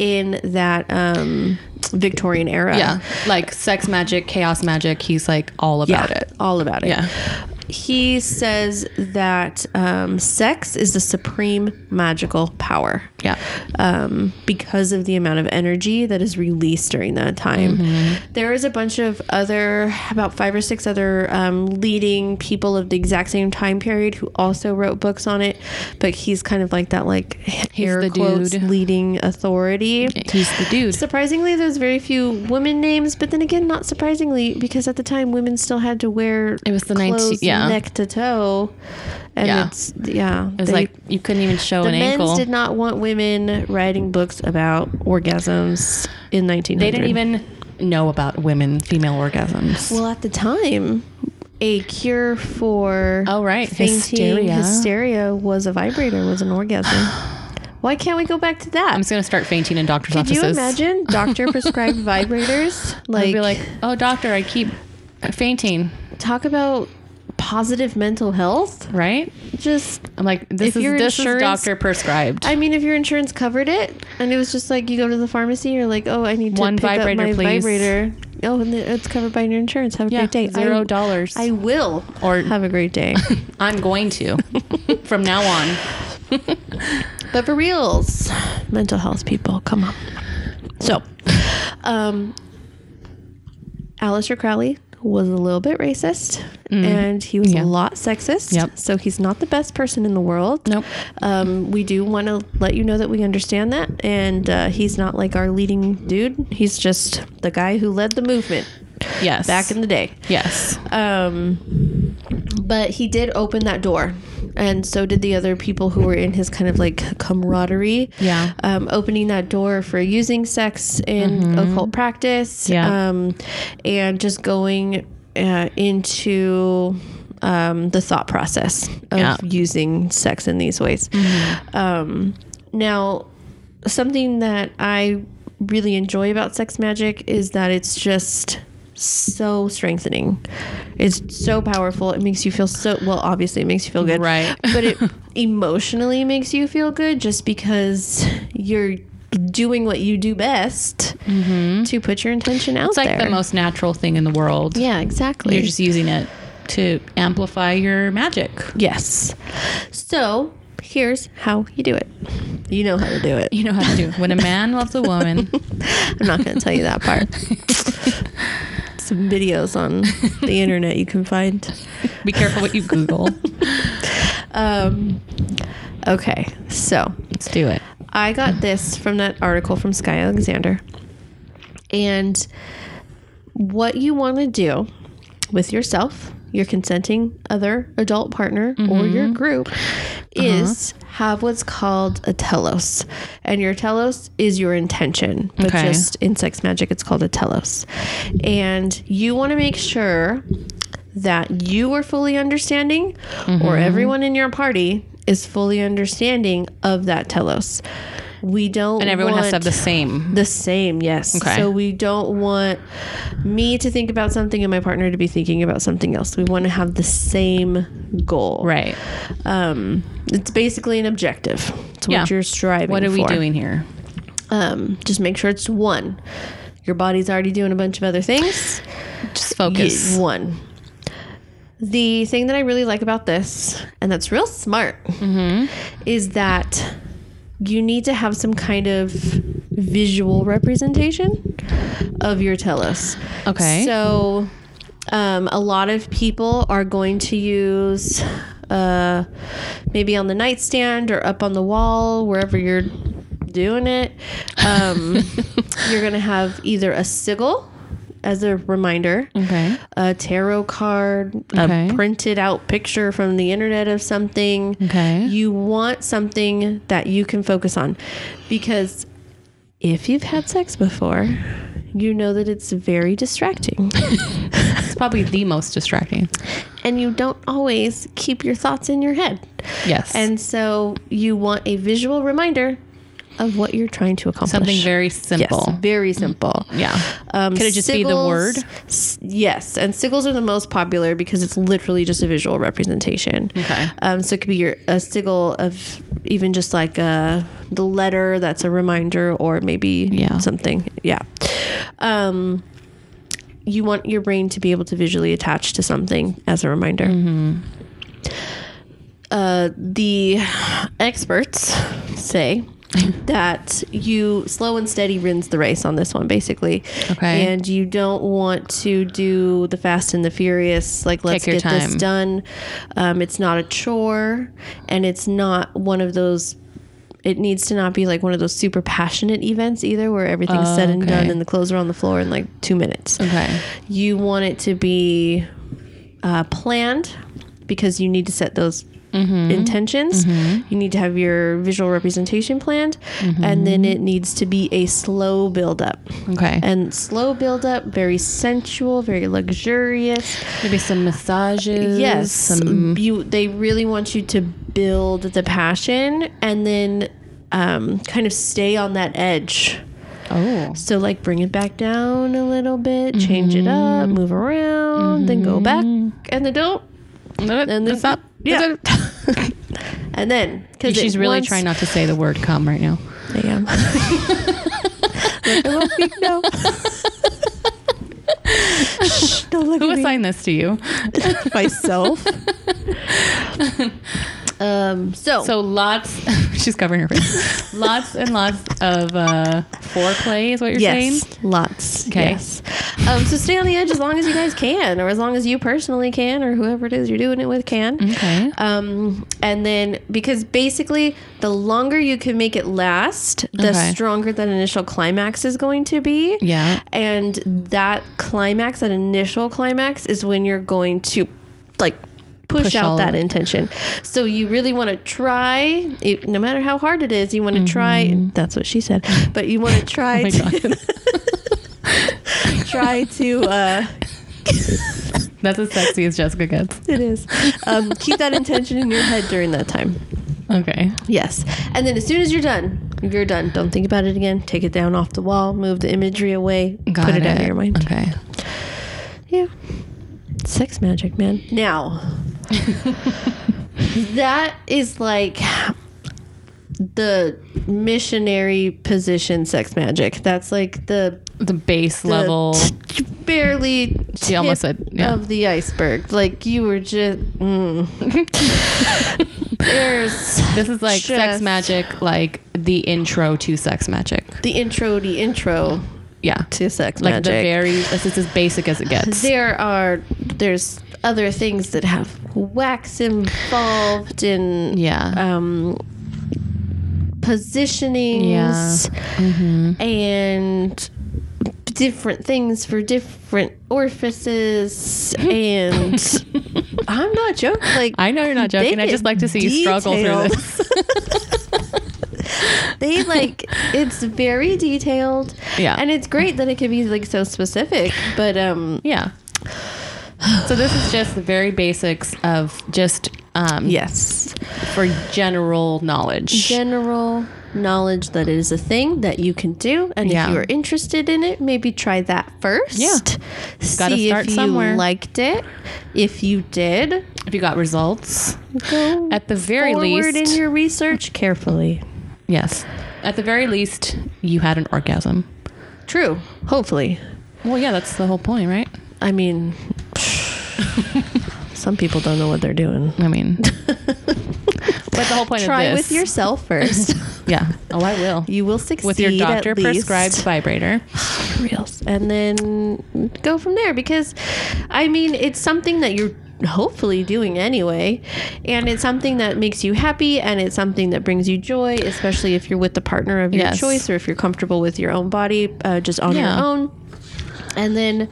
Speaker 1: in that um, Victorian era.
Speaker 2: Yeah, like sex magic, chaos magic. He's like all about
Speaker 1: Yeah,
Speaker 2: it.
Speaker 1: all about it.
Speaker 2: Yeah.
Speaker 1: He says that um, sex is the supreme magical power.
Speaker 2: Yeah.
Speaker 1: um, because of the amount of energy that is released during that time.
Speaker 2: Mm-hmm.
Speaker 1: There is a bunch of other, about five or six other um, leading people of the exact same time period who also wrote books on it, but he's kind of like that, like air
Speaker 2: the
Speaker 1: quotes
Speaker 2: dude.
Speaker 1: leading authority.
Speaker 2: He's the dude.
Speaker 1: Surprisingly, there's very few women names, but then again, not surprisingly, because at the time women still had to wear
Speaker 2: It was the 19
Speaker 1: clothes
Speaker 2: yeah.
Speaker 1: neck to toe, and
Speaker 2: Yeah.
Speaker 1: it's yeah,
Speaker 2: It was
Speaker 1: they-
Speaker 2: like you couldn't even show
Speaker 1: the
Speaker 2: an
Speaker 1: men's
Speaker 2: ankle.
Speaker 1: did not want women writing books about orgasms in 1900.
Speaker 2: they didn't even know about women female orgasms.
Speaker 1: Well, at the time, a cure for
Speaker 2: Oh, right.
Speaker 1: fainting
Speaker 2: Hysteria.
Speaker 1: hysteria. was a vibrator, was an orgasm. Why can't we go back to that?
Speaker 2: I'm just gonna start fainting in doctors'
Speaker 1: Could you imagine doctor prescribed vibrators?
Speaker 2: I'd
Speaker 1: Like,
Speaker 2: be like, "Oh, doctor, I keep fainting."
Speaker 1: talk about positive mental health.
Speaker 2: Right?
Speaker 1: Just
Speaker 2: I'm like, "This is this is doctor prescribed."
Speaker 1: I mean, if your insurance covered it, and it was just like you go to the pharmacy, you're like, oh, I need to
Speaker 2: One
Speaker 1: pick
Speaker 2: vibrator,
Speaker 1: up my
Speaker 2: please.
Speaker 1: vibrator. Oh, and it's covered by your insurance. Have a
Speaker 2: yeah,
Speaker 1: great day.
Speaker 2: zero
Speaker 1: I,
Speaker 2: dollars.
Speaker 1: I will.
Speaker 2: Or-
Speaker 1: have a great day.
Speaker 2: I'm going to from now on.
Speaker 1: but for reals, mental health people, come on. So, um, Aleister Crowley was a little bit racist and he was
Speaker 2: Mm. Yeah.
Speaker 1: a lot sexist.
Speaker 2: Yep.
Speaker 1: So he's not the best person in the world.
Speaker 2: Nope.
Speaker 1: Um, we do want to let you know that we understand that. And uh, he's not like our leading dude. He's just the guy who led the movement
Speaker 2: Yes.
Speaker 1: back in the day.
Speaker 2: yes.
Speaker 1: Um, but he did open that door. And so did the other people who were in his kind of like camaraderie.
Speaker 2: Yeah.
Speaker 1: Um, opening that door for using sex in occult practice.
Speaker 2: Mm-hmm. Yeah.
Speaker 1: Um, and just going uh, into um, the thought process of
Speaker 2: Yeah.
Speaker 1: using sex in these ways. Um, now, something that I really enjoy about sex magic is that it's just so strengthening. It's so powerful. It makes you feel so well, obviously it makes you feel good.
Speaker 2: Right.
Speaker 1: But it emotionally makes you feel good just because you're doing what you do best to put your intention out
Speaker 2: Mm-hmm. It's like
Speaker 1: there.
Speaker 2: the most natural thing in the world.
Speaker 1: Yeah, exactly.
Speaker 2: You're just using it to amplify your magic.
Speaker 1: yes. So here's how you do it. You know how to do it.
Speaker 2: You know how to do it. When a man loves a woman,
Speaker 1: I'm not going to tell you that part. Some videos on the internet you can find.
Speaker 2: be careful what you Google.
Speaker 1: Um, okay, so
Speaker 2: Let's do it.
Speaker 1: I got this from that article from Skye Alexander. And what you want to do with yourself, your consenting other adult partner, or your mm-hmm. group uh-huh. is have what's called a telos. And your telos is your intention, but
Speaker 2: Okay.
Speaker 1: just in sex magic, it's called a telos. And you want to make sure that you are fully understanding or mm-hmm. everyone in your party is fully understanding of that telos. We don't
Speaker 2: And everyone has to have the same.
Speaker 1: the same, yes.
Speaker 2: Okay.
Speaker 1: So we don't want me to think about something and my partner to be thinking about something else. We want to have the same goal.
Speaker 2: Right.
Speaker 1: Um, it's basically an objective. It's
Speaker 2: Yeah.
Speaker 1: what you're striving
Speaker 2: What are we
Speaker 1: for.
Speaker 2: doing here?
Speaker 1: Um, just make sure it's one. Your body's already doing a bunch of other things.
Speaker 2: Just focus.
Speaker 1: One. The thing that I really like about this, and that's real smart,
Speaker 2: Mm-hmm.
Speaker 1: is that you need to have some kind of visual representation of your telos.
Speaker 2: Okay.
Speaker 1: So, um, a lot of people are going to use uh, maybe on the nightstand or up on the wall, wherever you're doing it. Um, you're going to have either a sigil as a reminder,
Speaker 2: Okay.
Speaker 1: a tarot card,
Speaker 2: Okay.
Speaker 1: a printed out picture from the internet of something.
Speaker 2: Okay.
Speaker 1: You want something that you can focus on because if you've had sex before, you know that it's very distracting.
Speaker 2: It's probably the most distracting.
Speaker 1: and you don't always keep your thoughts in your head.
Speaker 2: Yes.
Speaker 1: And so you want a visual reminder of what you're trying to accomplish.
Speaker 2: Something very
Speaker 1: yes,
Speaker 2: simple.
Speaker 1: very simple.
Speaker 2: Yeah.
Speaker 1: Um,
Speaker 2: Could it just be the word?
Speaker 1: s- Yes, and sigils are the most popular because it's literally just a visual representation.
Speaker 2: Okay.
Speaker 1: Um, so it could be your a sigil of even just like uh the letter that's a reminder, or maybe
Speaker 2: Yeah.
Speaker 1: something. Yeah. Um, you want your brain to be able to visually attach to something as a reminder.
Speaker 2: Mm-hmm.
Speaker 1: Uh, the experts say that you slow and steady wins the race on this one basically.
Speaker 2: Okay.
Speaker 1: and you don't want to do the fast and the furious like let's get this done. Um, it's not a chore and it's not one of those it needs to not be like one of those super passionate events either where everything's said and done and the clothes are on the floor in like two minutes.
Speaker 2: Okay.
Speaker 1: you want it to be uh, planned because you need to set those
Speaker 2: Mm-hmm.
Speaker 1: intentions. You need to have your visual representation planned,
Speaker 2: Mm-hmm.
Speaker 1: and then it needs to be a slow build up.
Speaker 2: Okay.
Speaker 1: And slow build up, very sensual, very luxurious.
Speaker 2: Maybe some massages.
Speaker 1: Yes,
Speaker 2: Some.
Speaker 1: you. They really want you to build the passion, and then um, kind of stay on that edge.
Speaker 2: Oh.
Speaker 1: So like bring it back down a little bit, change it up,
Speaker 2: Mm-hmm.
Speaker 1: move around, then go back, and then don't,
Speaker 2: And
Speaker 1: then
Speaker 2: stop.
Speaker 1: Yeah. and then because
Speaker 2: She's really trying not to say the word come right now.
Speaker 1: I am. Look, I won't speak now. Shh, don't look
Speaker 2: Who
Speaker 1: at me.
Speaker 2: assigned this to you?
Speaker 1: myself. Um. So,
Speaker 2: So lots. she's covering her face. lots and lots of uh, foreplay is what you're
Speaker 1: yes,
Speaker 2: saying.
Speaker 1: lots.
Speaker 2: Okay.
Speaker 1: Yes. Um. So stay on the edge as long as you guys can, or as long as you personally can, or whoever it is you're doing it with can.
Speaker 2: Okay.
Speaker 1: Um, and then because basically the longer you can make it last, the
Speaker 2: Okay.
Speaker 1: stronger that initial climax is going to be.
Speaker 2: Yeah.
Speaker 1: And that climax, that initial climax, is when you're going to like push,
Speaker 2: Push
Speaker 1: out that intention. So you really want to try, it, no matter how hard it is, you want to try. That's what she said. But you want to try
Speaker 2: Mm-hmm. Oh
Speaker 1: to try to. Uh,
Speaker 2: That's as sexy as Jessica gets.
Speaker 1: it is. Um, keep that intention in your head during that time.
Speaker 2: Okay.
Speaker 1: Yes. And then as soon as you're done, you're done. Don't think about it again. Take it down off the wall. Move the imagery away.
Speaker 2: Got
Speaker 1: put it, out of your mind.
Speaker 2: Okay.
Speaker 1: Yeah. Sex magic, man. Now, that is like the missionary position sex magic. That's like the,
Speaker 2: The base
Speaker 1: the
Speaker 2: level.
Speaker 1: t- barely
Speaker 2: She almost said, yeah.
Speaker 1: of the iceberg. Like you were just mm. There's
Speaker 2: This is like sex magic, like the intro to sex magic.
Speaker 1: the intro, the intro
Speaker 2: Yeah.
Speaker 1: to sex
Speaker 2: Like
Speaker 1: magic.
Speaker 2: the very, this is as basic as it gets.
Speaker 1: there are there's other things that have wax involved in
Speaker 2: Yeah.
Speaker 1: um positionings
Speaker 2: Mm-hmm.
Speaker 1: and different things for different orifices and I'm not joking like
Speaker 2: I know you're not joking. I just like to see you struggle through this.
Speaker 1: they like it's very detailed
Speaker 2: Yeah.
Speaker 1: and it's great that it can be like so specific but um
Speaker 2: Yeah. So this is just the very basics of just um,
Speaker 1: yes
Speaker 2: for general knowledge.
Speaker 1: general knowledge that it is a thing that you can do and
Speaker 2: Yeah.
Speaker 1: if you are interested in it maybe try that first
Speaker 2: Yeah. Gotta
Speaker 1: see
Speaker 2: start
Speaker 1: if you
Speaker 2: somewhere.
Speaker 1: liked it if you did
Speaker 2: if you got results,
Speaker 1: go
Speaker 2: at the very least,
Speaker 1: in your research carefully
Speaker 2: yes, at the very least, you had an orgasm.
Speaker 1: true hopefully
Speaker 2: Well, yeah, that's the whole point, right?
Speaker 1: i mean some people don't know what they're doing
Speaker 2: I mean, but the whole point
Speaker 1: try
Speaker 2: of this,
Speaker 1: with yourself first
Speaker 2: yeah. Oh, I will.
Speaker 1: you will succeed
Speaker 2: With your doctor prescribed vibrator.
Speaker 1: reels and then go from there because i mean it's something that you're hopefully doing anyway and it's something that makes you happy and it's something that brings you joy especially if you're with the partner of your
Speaker 2: Yes.
Speaker 1: choice or if you're comfortable with your own body uh, just on
Speaker 2: Yeah.
Speaker 1: your own and then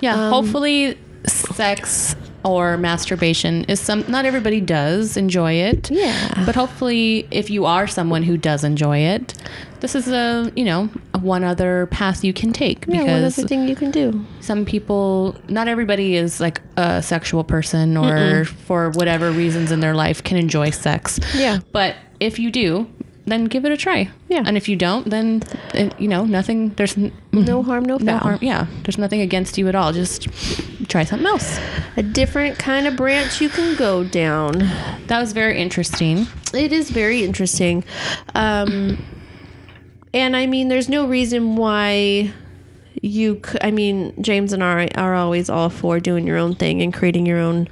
Speaker 2: Yeah,
Speaker 1: Um,
Speaker 2: hopefully sex or masturbation is some not everybody does enjoy it.
Speaker 1: Yeah.
Speaker 2: But hopefully if you are someone who does enjoy it, this is a, you know, one other path you can take
Speaker 1: yeah one other thing you can do
Speaker 2: some people not everybody is like a sexual person or for whatever reasons in their life can enjoy sex.
Speaker 1: Yeah.
Speaker 2: But if you do, then give it a try.
Speaker 1: Yeah.
Speaker 2: And if you don't, then it, you know nothing. There's n-
Speaker 1: No harm, no foul.
Speaker 2: no harm. Yeah. There's nothing against you at all. Just try something else.
Speaker 1: A different kind of branch you can go down.
Speaker 2: That was very interesting.
Speaker 1: It is very interesting. Um, and I mean, there's no reason why you could. I mean, James and I are always all for doing your own thing and creating your own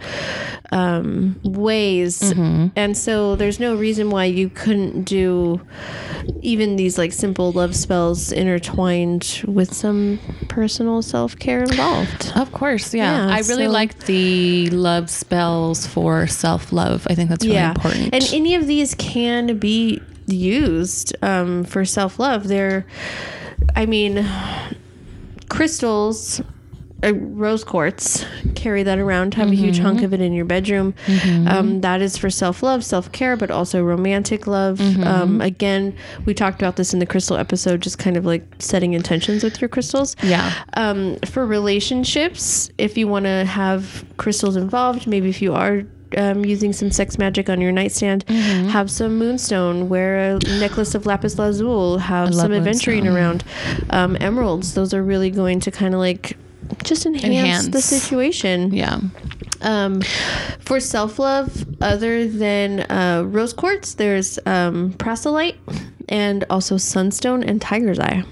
Speaker 1: um, ways. And so there's no reason why you couldn't do even these like simple love spells intertwined with some personal self care involved.
Speaker 2: Of course, yeah.
Speaker 1: Yeah,
Speaker 2: I really
Speaker 1: so-
Speaker 2: like the love spells for self love. I think that's really important.
Speaker 1: And any of these can be used um, for self love. They're, I mean, crystals. Uh, rose quartz, carry that around. Have a huge hunk of it in your bedroom. Um, that is for self love, self care, but also romantic love. Um, again, we talked about this in the crystal episode, just kind of like setting intentions with your crystals.
Speaker 2: yeah.
Speaker 1: Um, for relationships, if you want to have crystals involved, maybe if you are um, using some sex magic on your nightstand,
Speaker 2: Mm-hmm.
Speaker 1: have some moonstone, wear a necklace of lapis lazuli, have some aventurine
Speaker 2: moonstone.
Speaker 1: around. Um, emeralds, those are really going to kind of like just enhance, the situation.
Speaker 2: Yeah.
Speaker 1: Um, for self love, other than uh, rose quartz, there's um, proselyte and also sunstone and tiger's eye.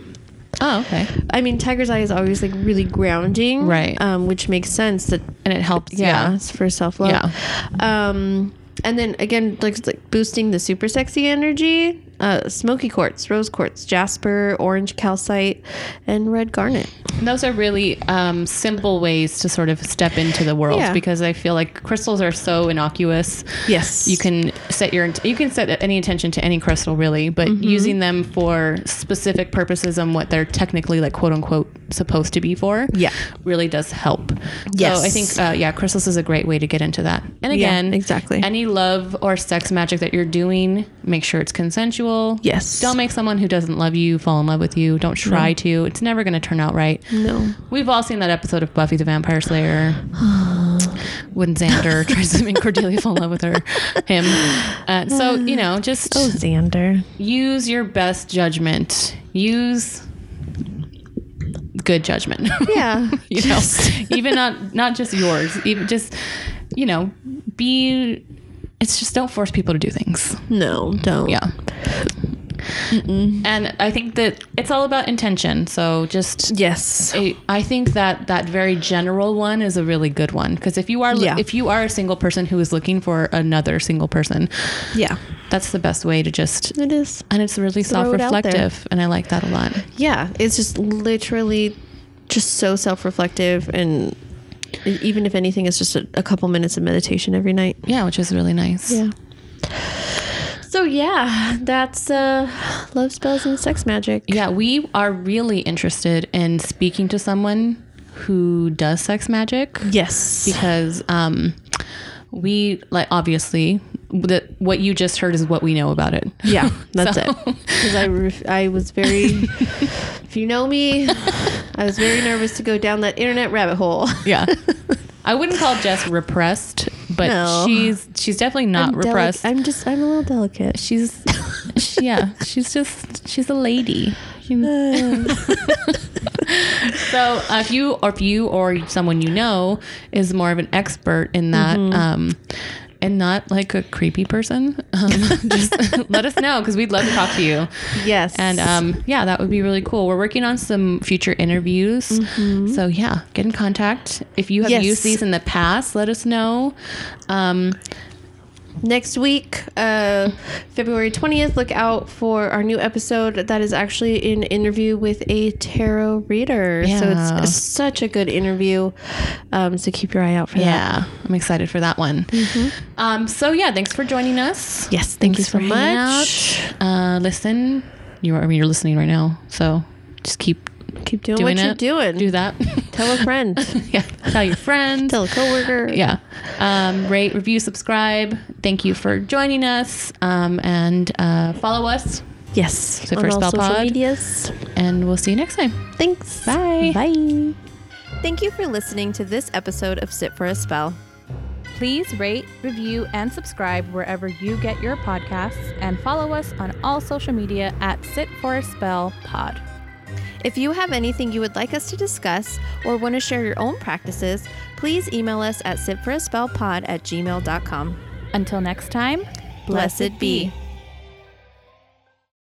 Speaker 2: Oh, okay.
Speaker 1: I mean, tiger's eye is always like really grounding,
Speaker 2: Right.
Speaker 1: Um, which makes sense that
Speaker 2: And it helps.
Speaker 1: yeah,
Speaker 2: Yeah.
Speaker 1: for self love.
Speaker 2: Yeah.
Speaker 1: Um, and then again, like, like boosting the super sexy energy. Uh, smoky quartz, rose quartz, jasper, orange calcite, and red garnet.
Speaker 2: And Those are really um, simple ways to sort of step into the world
Speaker 1: Yeah.
Speaker 2: because I feel like crystals are so innocuous.
Speaker 1: Yes,
Speaker 2: You can set your you can set any intention to any crystal really, but
Speaker 1: Mm-hmm.
Speaker 2: using them for specific purposes and what they're technically like quote unquote supposed to be for,
Speaker 1: Yeah.
Speaker 2: really does help.
Speaker 1: Yes.
Speaker 2: so I think uh, yeah, crystals is a great way to get into that. And
Speaker 1: Yeah,
Speaker 2: again,
Speaker 1: exactly.
Speaker 2: any love or sex magic that you're doing, make sure it's consensual.
Speaker 1: Yes.
Speaker 2: don't make someone who doesn't love you fall in love with you. Don't try to. It's never going to turn out right.
Speaker 1: No.
Speaker 2: We've all seen that episode of Buffy the Vampire Slayer when Xander tries to make Cordelia fall in love with her, him. Uh, so you know, just
Speaker 1: Oh, Xander.
Speaker 2: use your best judgment. Use good judgment.
Speaker 1: Yeah.
Speaker 2: you know, even not not just yours. Even just you know, be. It's just don't force people to do things.
Speaker 1: no, don't.
Speaker 2: Yeah. And I think that it's all about intention. So just
Speaker 1: Yes.
Speaker 2: I I think that that very general one is a really good one because if you are
Speaker 1: Yeah.
Speaker 2: if you are a single person who is looking for another single person,
Speaker 1: Yeah.
Speaker 2: that's the best way to just
Speaker 1: It is.
Speaker 2: and it's really
Speaker 1: Throw it out there.
Speaker 2: self-reflective and I like that a lot.
Speaker 1: Yeah. It's just literally just so self reflective. And even if anything, it's just a, a couple minutes of meditation every night.
Speaker 2: Yeah, which is really nice.
Speaker 1: Yeah. So yeah, that's uh love spells and sex magic.
Speaker 2: Yeah, we are really interested in speaking to someone who does sex magic.
Speaker 1: Yes.
Speaker 2: because um, we like obviously the, what you just heard is what we know about it.
Speaker 1: Yeah, that's
Speaker 2: So-
Speaker 1: it. Because I, I was very, if you know me, I was very nervous to go down that internet rabbit hole.
Speaker 2: Yeah, I wouldn't call Jess repressed, but
Speaker 1: No.
Speaker 2: she's she's definitely not
Speaker 1: I'm delic-
Speaker 2: repressed.
Speaker 1: I'm just, I'm a little delicate.
Speaker 2: she's she- yeah, she's just she's a lady. So uh, if you or if you or someone you know is more of an expert in that.
Speaker 1: Mm-hmm.
Speaker 2: Um, and not like a creepy person. Um, just let us know because we'd love to talk to you.
Speaker 1: Yes.
Speaker 2: And um, yeah, that would be really cool. We're working on some future interviews. So yeah, get in contact. If you have
Speaker 1: Yes.
Speaker 2: used these in the past, let us know. Um,
Speaker 1: next week, uh, February 20th, look out for our new episode that is actually an interview with a tarot reader.
Speaker 2: Yeah.
Speaker 1: So it's such a good interview. Um, so keep your eye out for that.
Speaker 2: yeah, I'm excited for that one. Um, so yeah, thanks for joining us.
Speaker 1: Yes, thank you
Speaker 2: Thanks
Speaker 1: so
Speaker 2: for
Speaker 1: much.
Speaker 2: Uh, listen, you are I mean, you're listening right now, so just keep
Speaker 1: Keep doing,
Speaker 2: doing
Speaker 1: what
Speaker 2: it.
Speaker 1: you're doing.
Speaker 2: Do that.
Speaker 1: Tell a friend.
Speaker 2: yeah, tell your friends.
Speaker 1: Tell a coworker.
Speaker 2: yeah um, rate review subscribe thank you for joining us um, and uh, follow us
Speaker 1: Yes.
Speaker 2: So
Speaker 1: on
Speaker 2: for
Speaker 1: all
Speaker 2: Spell
Speaker 1: social
Speaker 2: Pod.
Speaker 1: medias.
Speaker 2: and we'll see you next time
Speaker 1: Thanks.
Speaker 2: Bye.
Speaker 1: Bye. Thank you for listening to this episode of Sit for a Spell.
Speaker 2: Please rate, review, and subscribe wherever you get your podcasts and follow us on all social media at Sit for a Spell Pod.
Speaker 1: If you have anything you would like us to discuss or want to share your own practices, please email us at sitforaspellpod at gmail.com.
Speaker 2: Until next time,
Speaker 1: Blessed be.